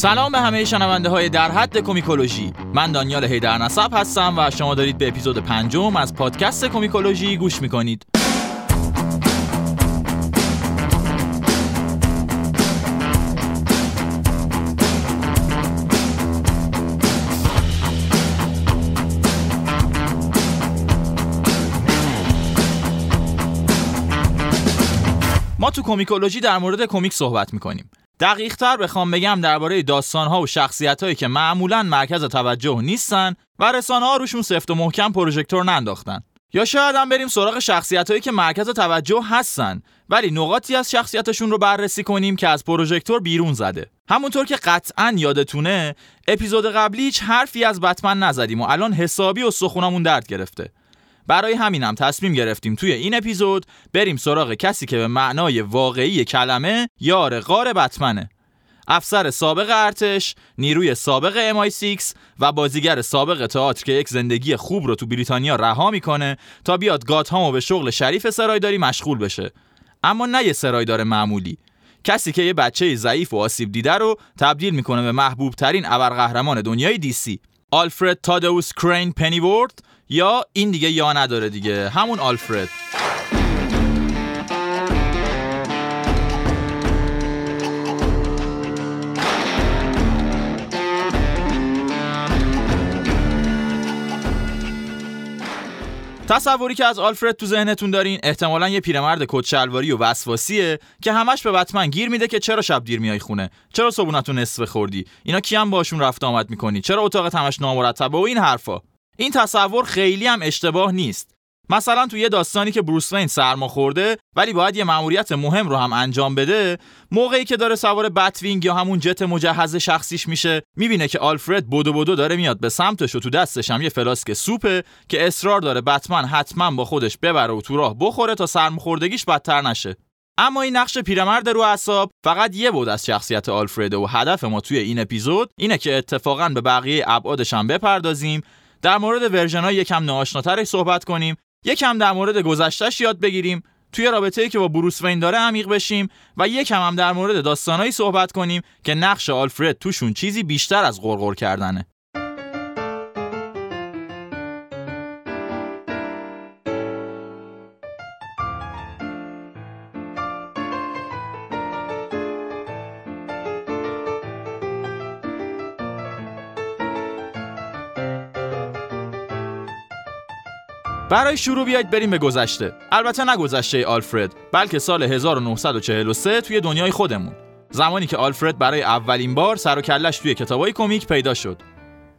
سلام به همه شنونده های در حد کومیکولوژی. من دانیال هیدر نصب هستم و شما دارید به اپیزود پنجم از پادکست کومیکولوژی گوش می‌کنید. ما تو کومیکولوژی در مورد کمیک صحبت می‌کنیم. دقیق تر بخوام بگم درباره داستان ها و شخصیت هایی که معمولا مرکز توجه نیستن و رسانه ها روشون سفت و محکم پروژکتور ننداختن. یا شاید هم بریم سراغ شخصیت هایی که مرکز توجه هستن ولی نقاطی از شخصیتشون رو بررسی کنیم که از پروژکتور بیرون زده. همونطور که قطعا یادتونه اپیزود قبلی هیچ حرفی از بتمن نزدیم و الان حسابی و سخونمون درد گرفته. برای همینم تصمیم گرفتیم توی این اپیزود بریم سراغ کسی که به معنای واقعی کلمه یار غار بتمنه افسر سابق ارتش، نیروی سابق MI6 و بازیگر سابق تئاتر که یک زندگی خوب رو تو بریتانیا رها می‌کنه تا بیاد گاتهامو به شغل شریف سرایداری مشغول بشه. اما نه یه سرایدار معمولی. کسی که یه بچه ضعیف و آسیب دیده رو تبدیل می‌کنه به محبوب ترین ابرقهرمان دنیای دیسی آلفرد تادوس کرین پنیورد یا این دیگه یا نداره دیگه. همون آلفرد. تصوری که از آلفرد تو ذهنتون دارین احتمالا یه پیرمرد کتشلواری و وسواسیه که همش به بتمن گیر میده که چرا شب دیر میای خونه؟ چرا صبونتون نصف خوردی؟ اینا کیم باشون رفت آمد می‌کنی؟ چرا اتاقت همش نامرتبه و این حرفا؟ این تصور خیلی هم اشتباه نیست. مثلا تو یه داستانی که بروس وین سرما خورده ولی باید یه مأموریت مهم رو هم انجام بده موقعی که داره سوار بتوینگ یا همون جت مجهز شخصیش میشه می‌بینه که آلفرد بدو بدو داره میاد به سمتش و تو دستش هم یه فلاسک سوپه که اصرار داره بتمن حتما با خودش ببره و تو راه بخوره تا سرماخوردگیش بدتر نشه. اما این نقش پیرمرد رو اعصاب فقط یه بود از شخصیت آلفرد و هدف ما توی این اپیزود اینه که اتفاقا به بقیه ابعادش هم بپردازیم در مورد ورژن های یکم ناآشناترش صحبت کنیم. یکم در مورد گذشتهش یاد بگیریم. توی رابطه‌ای که با بروس وین داره عمیق بشیم و یکم هم در مورد داستانهایی صحبت کنیم که نقش آلفرد توشون چیزی بیشتر از غرغر کردنه. برای شروع بیاید بریم به گذشته. البته نه گذشته آلفرد بلکه سال 1943 توی دنیای خودمون. زمانی که آلفرد برای اولین بار سر و کلش توی کتابای کمیک پیدا شد.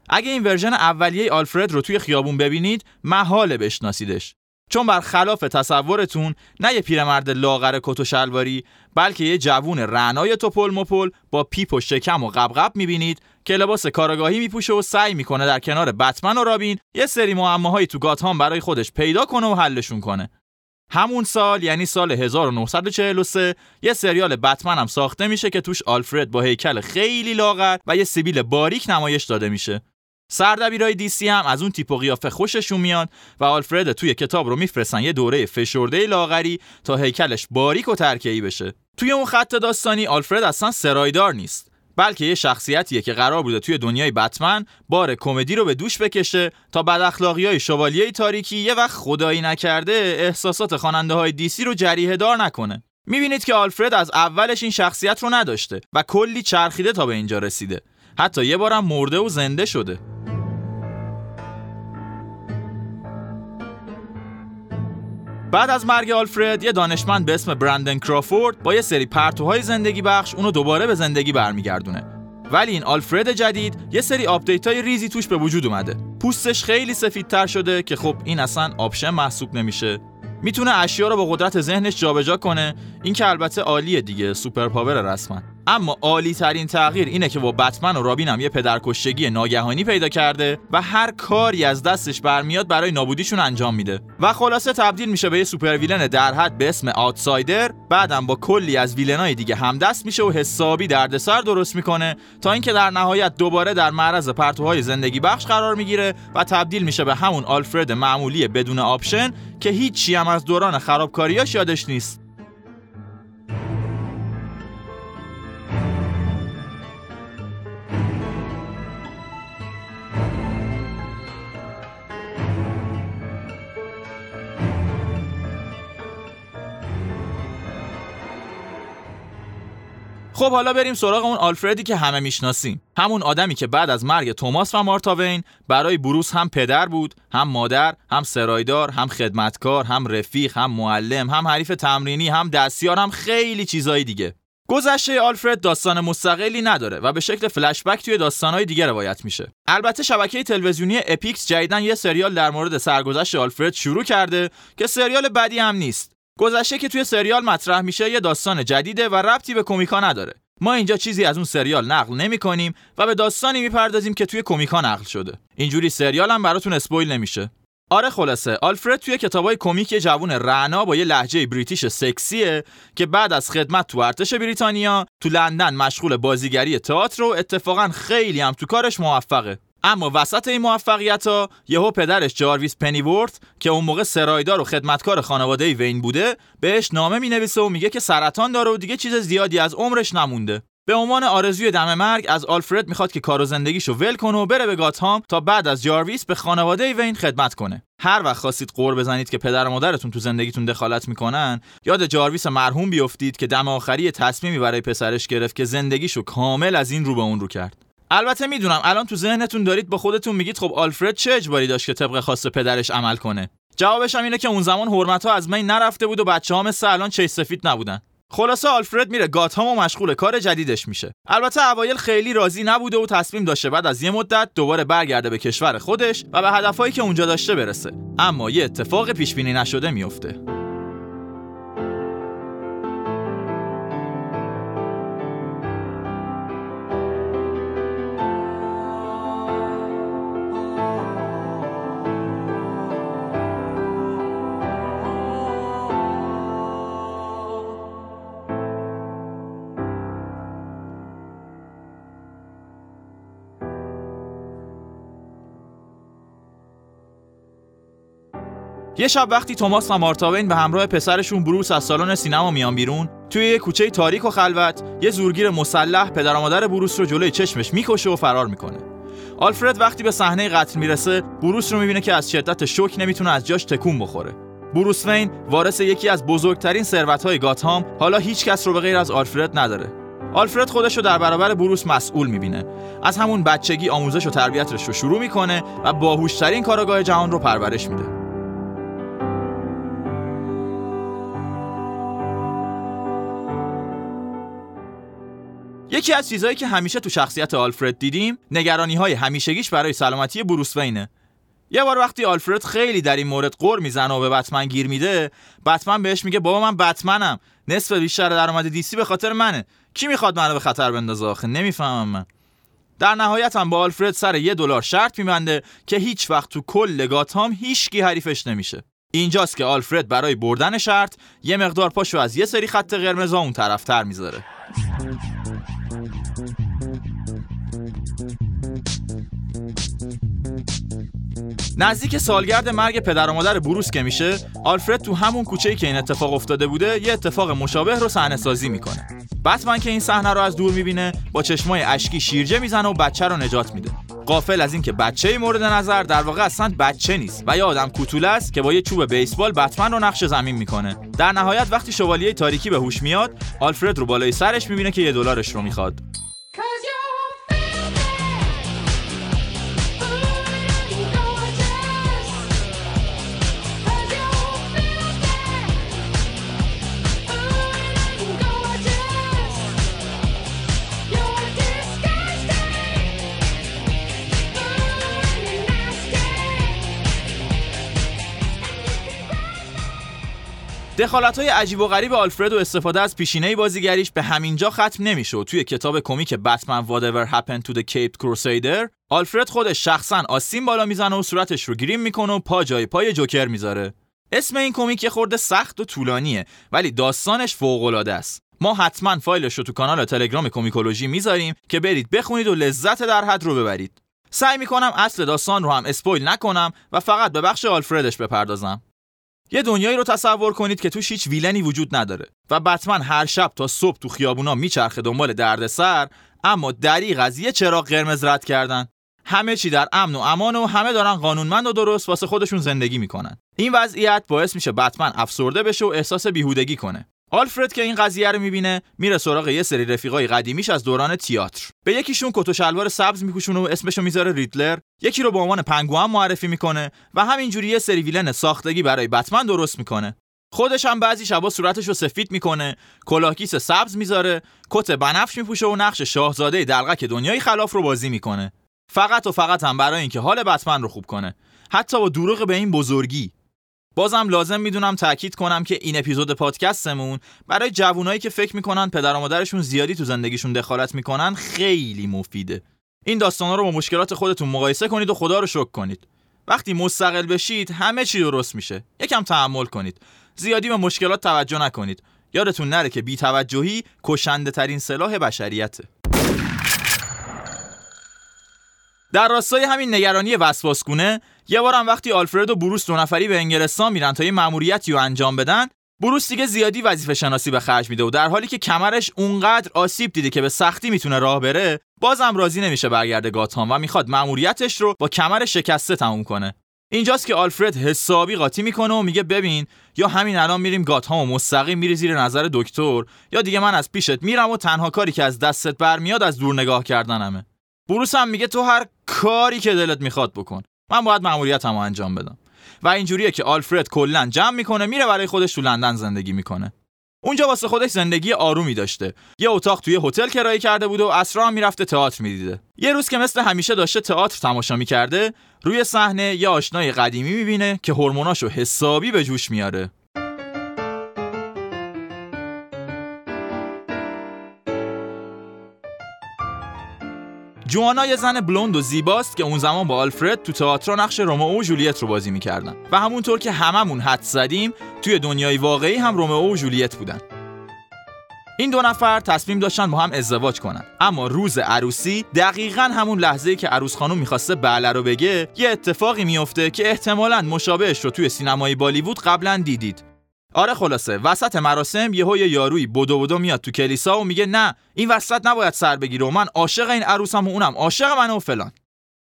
اگه این version اولیه آلفرد رو توی خیابون ببینید محاله بشناسیدش. چون برخلاف تصورتون نه یه پیرمرد لاغر کت و شلواری بلکه یه جوون رعنای توپل مپل با پیپ و شکم و غبغب می‌بینید که لباس کارآگاهی میپوشه و سعی می‌کنه در کنار بتمن و رابین یه سری معماهایی تو گاتهام برای خودش پیدا کنه و حلشون کنه. همون سال یعنی سال 1943 یه سریال بتمن هم ساخته میشه که توش آلفرد با هیکل خیلی لاغر و یه سیبیل باریک نمایش داده میشه. سردبیرای دیسی هم از اون تیپ و قیافه خوششون میاد و آلفرد توی کتاب رو میفرستن یه دوره فشرده لاغری تا هیکلش باریک و ترکیبی بشه. توی اون خط داستانی آلفرد اصلا سرایدار نیست بلکه یه شخصیتیه که قرار بوده توی دنیای بتمن بار کمدی رو به دوش بکشه تا بد اخلاقی های شوالیه تاریکی یه وقت خدایی نکرده احساسات خواننده های دیسی رو جریه دار نکنه. می‌بینید که آلفرد از اولش این شخصیت رو نداشته و کلی چرخیده تا به اینجا رسیده. حتی یه بارم مرده و زنده شده. بعد از مرگ آلفرد یه دانشمند به اسم برندن کرافورد با یه سری پرتوهای زندگی بخش اونو دوباره به زندگی برمیگردونه. ولی این آلفرد جدید یه سری update های ریزی توش به وجود اومده. پوستش خیلی سفیدتر شده که خب این اصلا option محسوب نمیشه. می‌تونه اشیا رو با قدرت ذهنش جابجا کنه. این که البته عالیه دیگه super power رسما. اما عالی ترین تغییر اینه که با بتمن و رابین هم یه پدرکشتگی ناگهانی پیدا کرده و هر کاری از دستش برمیاد برای نابودیشون انجام میده. و خلاصه تبدیل میشه به یه super villain در حد به اسم Outsider بعدم با کلی از villain ای دیگه همدست میشه و حسابی دردسر درست می‌کنه تا اینکه در نهایت دوباره در معرض پرتوهای زندگی بخش قرار می‌گیره و تبدیل میشه به همون آلفرد معمولی بدون option که هیچی هم از دوران خرابکاریاش یادش نیست. خب حالا بریم سراغ اون آلفردی که همه می‌شناسیم همون آدمی که بعد از مرگ توماس و مارتا وین برای بروس هم پدر بود هم مادر هم سرایدار هم خدمتکار هم رفیق هم معلم هم حریف تمرینی هم دستیار هم خیلی چیزای دیگه گذشته آلفرد داستان مستقلی نداره و به شکل فلشبک توی داستانهای دیگه روایت میشه. البته شبکه تلویزیونی Epix جدیداً یه سریال در مورد سرگذشت آلفرد شروع کرده که سریال بدی هم نیست. گذشته که توی سریال مطرح میشه یه داستان جدیده و ربطی به کمیکا نداره. ما اینجا چیزی از اون سریال نقل نمی کنیم و به داستانی می‌پردازیم که توی کمیکا نقل شده. اینجوری سریال هم براتون spoil نمیشه. آره خلاصه آلفرد توی کتابای کمیک جوون رعنا با یه لهجه British سکسیه که بعد از خدمت تو ارتش بریتانیا تو لندن مشغول بازیگری تئاتر و اتفاقا خیلی هم تو کارش موفقه اما وسط این موفقیت ها یهو پدرش جارویس پنیورت که اون موقع سرایدار و خدمتکار خانواده وین بوده بهش نامه می‌نویسه و میگه که سرطان داره و دیگه چیز زیادی از عمرش نمونده. به عنوان آرزوی دم مرگ از آلفرد می‌خواد که کار و زندگیشو ول کنه و بره به گاتهام تا بعد از جارویس به خانواده وین خدمت کنه. هر وقت خواستید قور بزنید که پدر و مادرتون تو زندگیتون دخالت می‌کنن یاد جارویس مرحوم بیفتید که دم آخری تصمیمی برای پسرش گرفت که زندگیشو کامل از این رو به اون رو کرد. البته می‌دونم الان تو ذهنتون دارید با خودتون میگید خب آلفرد چه اجباری داشت که طبق خواست پدرش عمل کنه؟ جوابش هم اینه که اون زمان حرمت ها از می نرفته بود و بچه ها مثل الان چه سفید نبودن. خلاصه آلفرد میره گاتهام و مشغول کار جدیدش میشه. البته اوایل خیلی راضی نبوده و تصمیم داشته بعد از یه مدت دوباره برگرده به کشور خودش و به هدفهایی که اونجا داشته برسه. اما یه اتفاق پیش بینی نشده میفته یه شب وقتی توماس و مارتاوین به همراه پسرشون بروس از سالن سینما میان بیرون توی یه کوچه تاریک و خلوت یه زورگیر مسلح پدر و مادر بروس رو جلوی چشمش می‌کشه و فرار می‌کنه. آلفرد وقتی به صحنه قتل می‌رسه بروس رو می‌بینه که از شدت شوک نمی‌تونه از جاش تکون بخوره. بروس وین وارث یکی از بزرگترین ثروت‌های گاتهام حالا هیچ کس رو به غیر از آلفرد نداره. آلفرد خودش رو در برابر بروس مسئول می‌بینه. از همون بچگی آموزش و تربیتش رو شروع می‌کنه و باهوشترین کاراگاه جهان رو پرورش میده. یکی از چیزهایی که همیشه تو شخصیت آلفرد دیدیم نگرانی های همیشگیش برای سلامتی بروس وینه. یه بار وقتی آلفرد خیلی در این مورد قر می‌زنه و به بتمن گیر میده بتمن بهش میگه بابا من بتمنم نصف بیشتر درآمد دیسی به خاطر منه. کی می‌خواد منو به خطر بندازه آخه؟ نمی‌فهمم من. در نهایت هم با آلفرد سر یه دلار شرط میبنده که هیچ وقت تو کل گاتام هیچکی حریفش نمیشه. اینجاست که آلفرد برای بردن شرط یه مقدار پاشو از یه سری خط قرمز اون طرفتر می‌ذاره. نزدیک سالگرد مرگ پدر و مادر بروس که میشه آلفرد تو همون کوچه‌ای که این اتفاق افتاده بوده یه اتفاق مشابه رو صحنه سازی می‌کنه. بتمن که این صحنه رو از دور می‌بینه با چشمای اشکی شیرجه می‌زنه و بچه رو نجات میده. قافل از اینکه بچه مورد نظر در واقع اصلا بچه نیست و یه آدم کوتوله است که با یه چوب بیسبال بتمن رو نقش زمین می‌کنه. در نهایت وقتی شوالیه تاریکی به هوش میاد آلفرد رو بالای سرش می‌بینه که یه دلارش رو می‌خواد. دخالت های عجیب و غریب آلفرد و استفاده از پیشینه بازیگریش به همینجا ختم نمیشه و توی کتاب کمیک بتمن Whatever Happened to the Caped Crusader آلفرد خودش شخصا آسین بالا می‌زنه و صورتش رو گریم می‌کنه و پا جای پای جوکر می‌ذاره. اسم این کمیک خورده سخت و طولانیه ولی داستانش فوق العاده است. ما حتما فایلش رو تو کانال تلگرام کومیکولوژی می‌ذاریم که برید بخونید و لذت در حد رو ببرید. سعی می‌کنم اصل داستان رو هم اسپویل نکنم و فقط به بخش آلفردش بپردازم. یه دنیایی رو تصور کنید که توش هیچ ویلنی وجود نداره و بتمن هر شب تا صبح تو خیابونا میچرخه دنبال دردسر اما دریغ از یه چراغ قرمز رد کردن. همه چی در امن و امان و همه دارن قانونمند و درست واسه خودشون زندگی می‌کنن. این وضعیت باعث میشه بتمن افسرده بشه و احساس بیهودگی کنه. آلفرد که این قضیه رو می‌بینه میره سراغ یه سری رفیقای قدیمیش از دوران تئاتر به یکیشون کت و شلوار سبز میپوشونه و اسمشو می‌ذاره ریدلر. یکی رو به عنوان پنگوئن معرفی می‌کنه و همینجوری یه سری ویلن ساختگی برای بتمن درست می‌کنه. خودش هم بعضی شبا صورتش رو سفید می‌کنه کلاهگیس سبز می‌ذاره کت بنفش میپوشه و نقش شاهزاده دلغک دنیای خلاف رو بازی می‌کنه. فقط و فقط هم برای اینکه حال بتمن رو خوب کنه. حتی با دروغ به این بزرگی. بازم لازم می‌دونم تاکید کنم که این اپیزود پادکستمون برای جوونایی که فکر می‌کنن پدر و مادرشون زیادی تو زندگیشون دخالت می‌کنن خیلی مفیده. این داستانا رو با مشکلات خودتون مقایسه کنید و خدا رو شکر کنید. وقتی مستقل بشید همه چی درست میشه. یکم تحمل کنید. زیادی به مشکلات توجه نکنید. یادتون نره که بیتوجهی کشنده ترین سلاح بشریته. در راستای همین نگرانی وسواسگونه یه بارم وقتی آلفرد و بروس دو نفری به انگلستان میرن تا یه مأموریتی رو انجام بدن بروس دیگه زیادی وظیفه شناسی به خرج میده و در حالی که کمرش اونقدر آسیب دیده که به سختی می‌تونه راه بره بازم راضی نمیشه برگرده گاتام و می‌خواد مأموریتش رو با کمر شکسته تموم کنه. اینجاست که آلفرد حسابی قاطی می‌کنه و میگه ببین یا همین الان میریم گاتهام و مستقیم میری زیر نظر دکتر یا دیگه من از پیشت میرم و تنها کاری که از دستت برمیاد از دور نگاه کردنمه. بروس هم میگه تو هر کاری که دلت می‌خواد بکن. من باید مأموریتمو انجام بدم. و اینجوریه که آلفرد کلا جمع می‌کنه میره برای خودش تو لندن زندگی می‌کنه. اونجا واسه خودش زندگی آرومی داشته. یه اتاق توی هتل کرایه کرده بود و اسرا هم می‌رفته تئاتر می‌دیده. یه روز که مثل همیشه داشته تئاتر تماشا می‌کرده روی صحنه یه آشنای قدیمی می‌بینه که هورموناشو حسابی به جوش میاره. جوانا یه زن بلوند و زیباست که اون زمان با آلفرد تو تئاتر نقش رومئو و جولیت رو بازی می‌کردن. و همونطور که هممون حد زدیم توی دنیای واقعی هم رومئو و جولیت بودن. این دو نفر تصمیم داشتن با هم ازدواج کنن. اما روز عروسی دقیقا همون لحظه که عروس خانم می‌خواسته بله رو بگه یه اتفاقی میفته که احتمالا مشابهش رو توی سینمای بالیوود قبلا دیدید. آره خلاصه وسط مراسم یهو یه یارویی بدو بدو میاد تو کلیسا و میگه نه این وسط نباید سر بگیره و من عاشق این عروسم و اونم عاشق منه و فلان.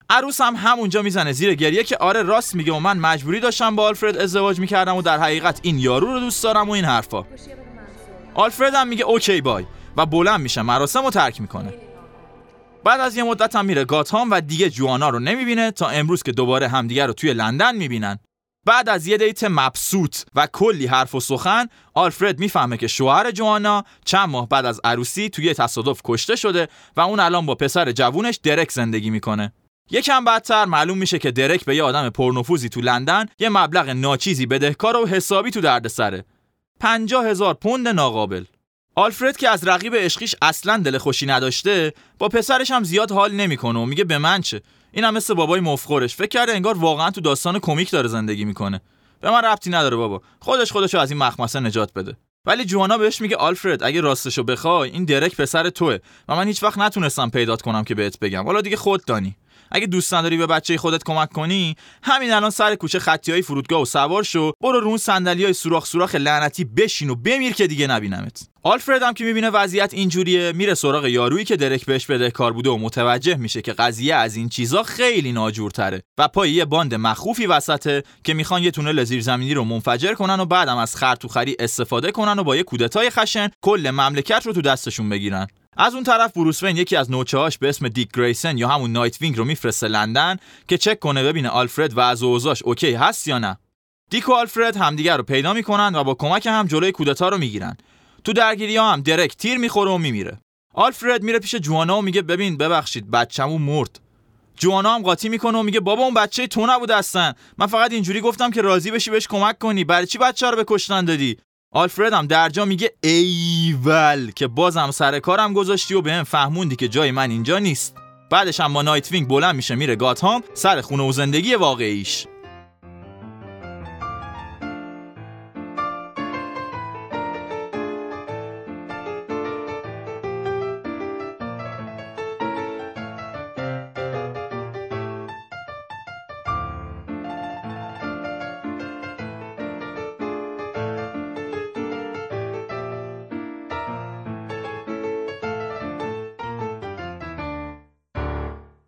عروسم همونجا می‌زنه زیر گریه که آره راست میگه و من مجبوری داشتم با آلفرد ازدواج می‌کردم و در حقیقت این یارو رو دوست دارم و این حرفا. آلفرد هم میگه اوکی بای و بلند میشه مراسم رو ترک می‌کنه. بعد از یه مدت هم میره گاتهام و دیگه جوانا رو نمی‌بینه تا امروز که دوباره همدیگه رو توی لندن می‌بینن. بعد از یه دیت مبسوط و کلی حرف و سخن آلفرد می‌فهمه که شوهر جوانا چند ماه بعد از عروسی توی تصادف کشته شده و اون الان با پسر جوونش درک زندگی می‌کنه. یکم بعدتر معلوم میشه که درک به یه آدم پرنفوذی تو لندن یه مبلغ ناچیزی بدهکار و حسابی تو دردسره. پنجاه هزار پوند ناقابل. آلفرد که از رقیب عشقیش اصلا دل خوشی نداشته با پسرش هم زیاد حال نمی‌کنه و میگه به من چه؟ این هم مثل بابای مفخورش. فکر کرده انگار واقعا تو داستان کمیک داره زندگی می‌کنه. به من ربطی نداره بابا. خودش خودشو از این مخمسه نجات بده. ولی جوانا بهش میگه آلفرد اگه راستشو بخوای این درک پسر توه. و من هیچ وقت نتونستم پیدات کنم که بهت بگم. حالا دیگه خود دانی. اگه دوست نداری به بچه خودت کمک کنی همین الان سر کوچه خطی های فرودگاه و سوار شو برو رو اون های سوراخ سوراخ لعنتی بشین و بمیر که دیگه نبینمت. آلفرد هم که می‌بینه وضعیت اینجوریه میره سراغ یارویی که درک بهش بده کار بوده و متوجه میشه که قضیه از این چیزا خیلی ناجورتره و پای یه باند مخوفی وسطه که می‌خوان یه تونل زیرزمینی رو منفجر کنن و بعدم از خرطوخری استفاده کنن و با یه کودتای خشن کل مملکت رو تو دستشون بگیرن. از اون طرف بروس وین یکی از نوچه‌هاش به اسم دیک گریسن یا همون نایت وینگ رو میفرسته لندن که چک کنه ببینه آلفرد اوضاعش OK هست یا نه. دیک و آلفرد همدیگر رو پیدا می‌کنن و با کمک هم جلوی کودتا رو می‌گیرن. تو درگیری هم درک تیر می‌خوره و میمیره. آلفرد میره پیش جوانا و میگه ببین ببخشید بچه‌مون مرد. جوانا هم قاطی می‌کنه و میگه بابا اون بچه تو نبود اصلا من فقط اینجوری گفتم که راضی بشی بهش کمک کنی. برای چی بچه رو به کشتن دادی؟ آلفرد هم در جا میگه ایول که بازم سر کارم گذاشتی و بهم فهموندی که جای من اینجا نیست. بعدش هم با نایت وینگ بلند میشه میره گاتهام سر خونه و زندگی واقعیش.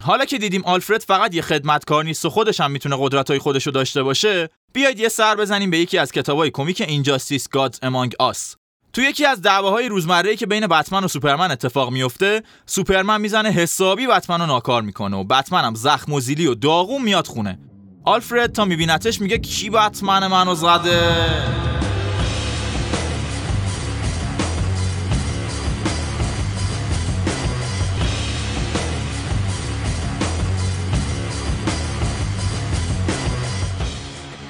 حالا که دیدیم آلفرد فقط یه خدمتکار نیست و خودش هم می‌تونه قدرت‌های خودش رو داشته باشه بیاید یه سر بزنیم به یکی از کتابای کمیک اینجاستیس گاد امانگ آس تو یکی از دعواهای روزمره که بین بتمن و سوپرمن اتفاق میفته سوپرمن می‌زنه حسابی بتمن رو ناکار می‌کنه و بتمن هم زخم و زیلی و داغون میاد خونه. آلفرد تا میبینتش میگه کی بتمن منو زده؟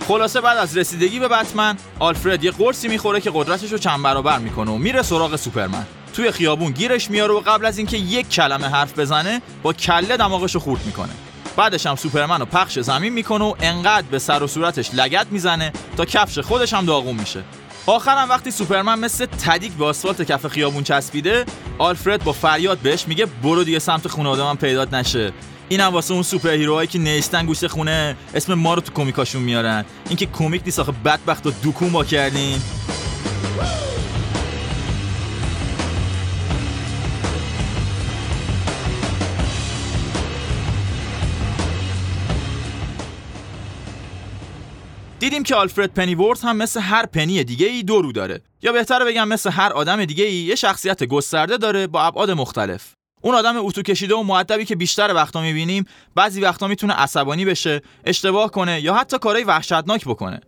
خلاصه بعد از رسیدگی به بتمن آلفرد یه قرصی می‌خوره که قدرتش رو چند برابر می‌کنه و میره سراغ سوپرمن. توی خیابون گیرش میاره و قبل از اینکه یک کلمه حرف بزنه با کله دماغش رو خورد می‌کنه. بعدش هم سوپرمن رو پخش زمین می‌کنه و انقدر به سر و صورتش لگت می‌زنه تا کفش خودش هم داغون میشه. آخرم وقتی سوپرمن مثل تدیک به آسفالت کف خیابون چسبیده آلفرد با فریاد بهش میگه برو دیگه سمت خونه من پیدات نشه. اینم واسه اون سوپر هیروهایی که نیستن گوشت خونه اسم ما رو تو کمیکاشون میارن. اینکه کمیک نیست آخه بدبخت و دکون با کردین. دیدیم که آلفرد پنیورت هم مثل هر پنی دیگه ای دو رو داره. یا بهتره بگم مثل هر آدم دیگه ای یه شخصیت گسترده داره با ابعاد مختلف. اون آدم اتو کشیده و معدبی که بیشتر وقتا می‌بینیم بعضی وقتا می‌تونه عصبانی بشه اشتباه کنه یا حتی کارهای وحشتناک بکنه.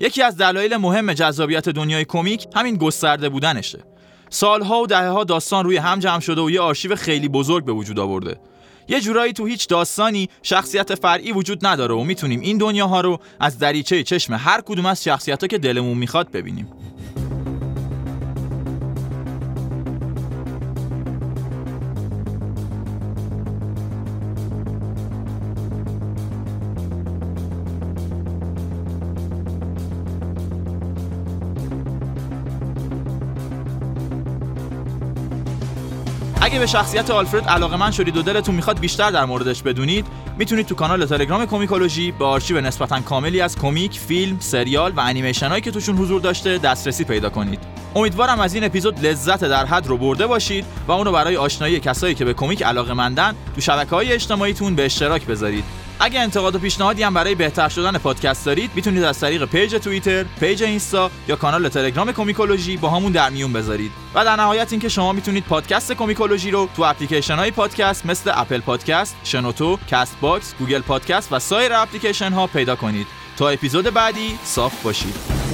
یکی از دلایل مهم جذابیت دنیای کمیک همین گسترده بودنشه. سالها و دههها داستان روی هم جمع شده و یه آرشیو خیلی بزرگ به وجود آورده. یه جورایی تو هیچ داستانی شخصیت فرعی وجود نداره و می‌تونیم این دنیاها رو از دریچه چشم هر کدوم از شخصیتها که دلمون می‌خواد ببینیم. به شخصیت آلفرد علاقه‌مند شدید و دلتون می‌خواد بیشتر در موردش بدونید می‌تونید تو کانال تلگرام کومیکولوژی به آرشیو نسبتا کاملی از کمیک، فیلم، سریال و انیمیشن هایی که توشون حضور داشته دسترسی پیدا کنید. امیدوارم از این اپیزود لذت در حد رو برده باشید و اونو برای آشنایی کسایی که به کمیک علاقه مندن تو شبکه های اجتماعیتون به اشتراک بذارید. اگه انتقاد و پیشنهادی هم برای بهتر شدن پادکست دارید می‌تونید از طریق page توییتر، page اینستا یا کانال تلگرام کومیکولوژی باهامون در میون بذارید. و در نهایت اینکه شما می‌تونید پادکست کومیکولوژی رو تو اپلیکیشن های پادکست مثل Apple Podcast، شنوتو، Castbox، Google Podcast و سایر اپلیکیشن ها پیدا کنید. تا اپیزود بعدی صاف باشید.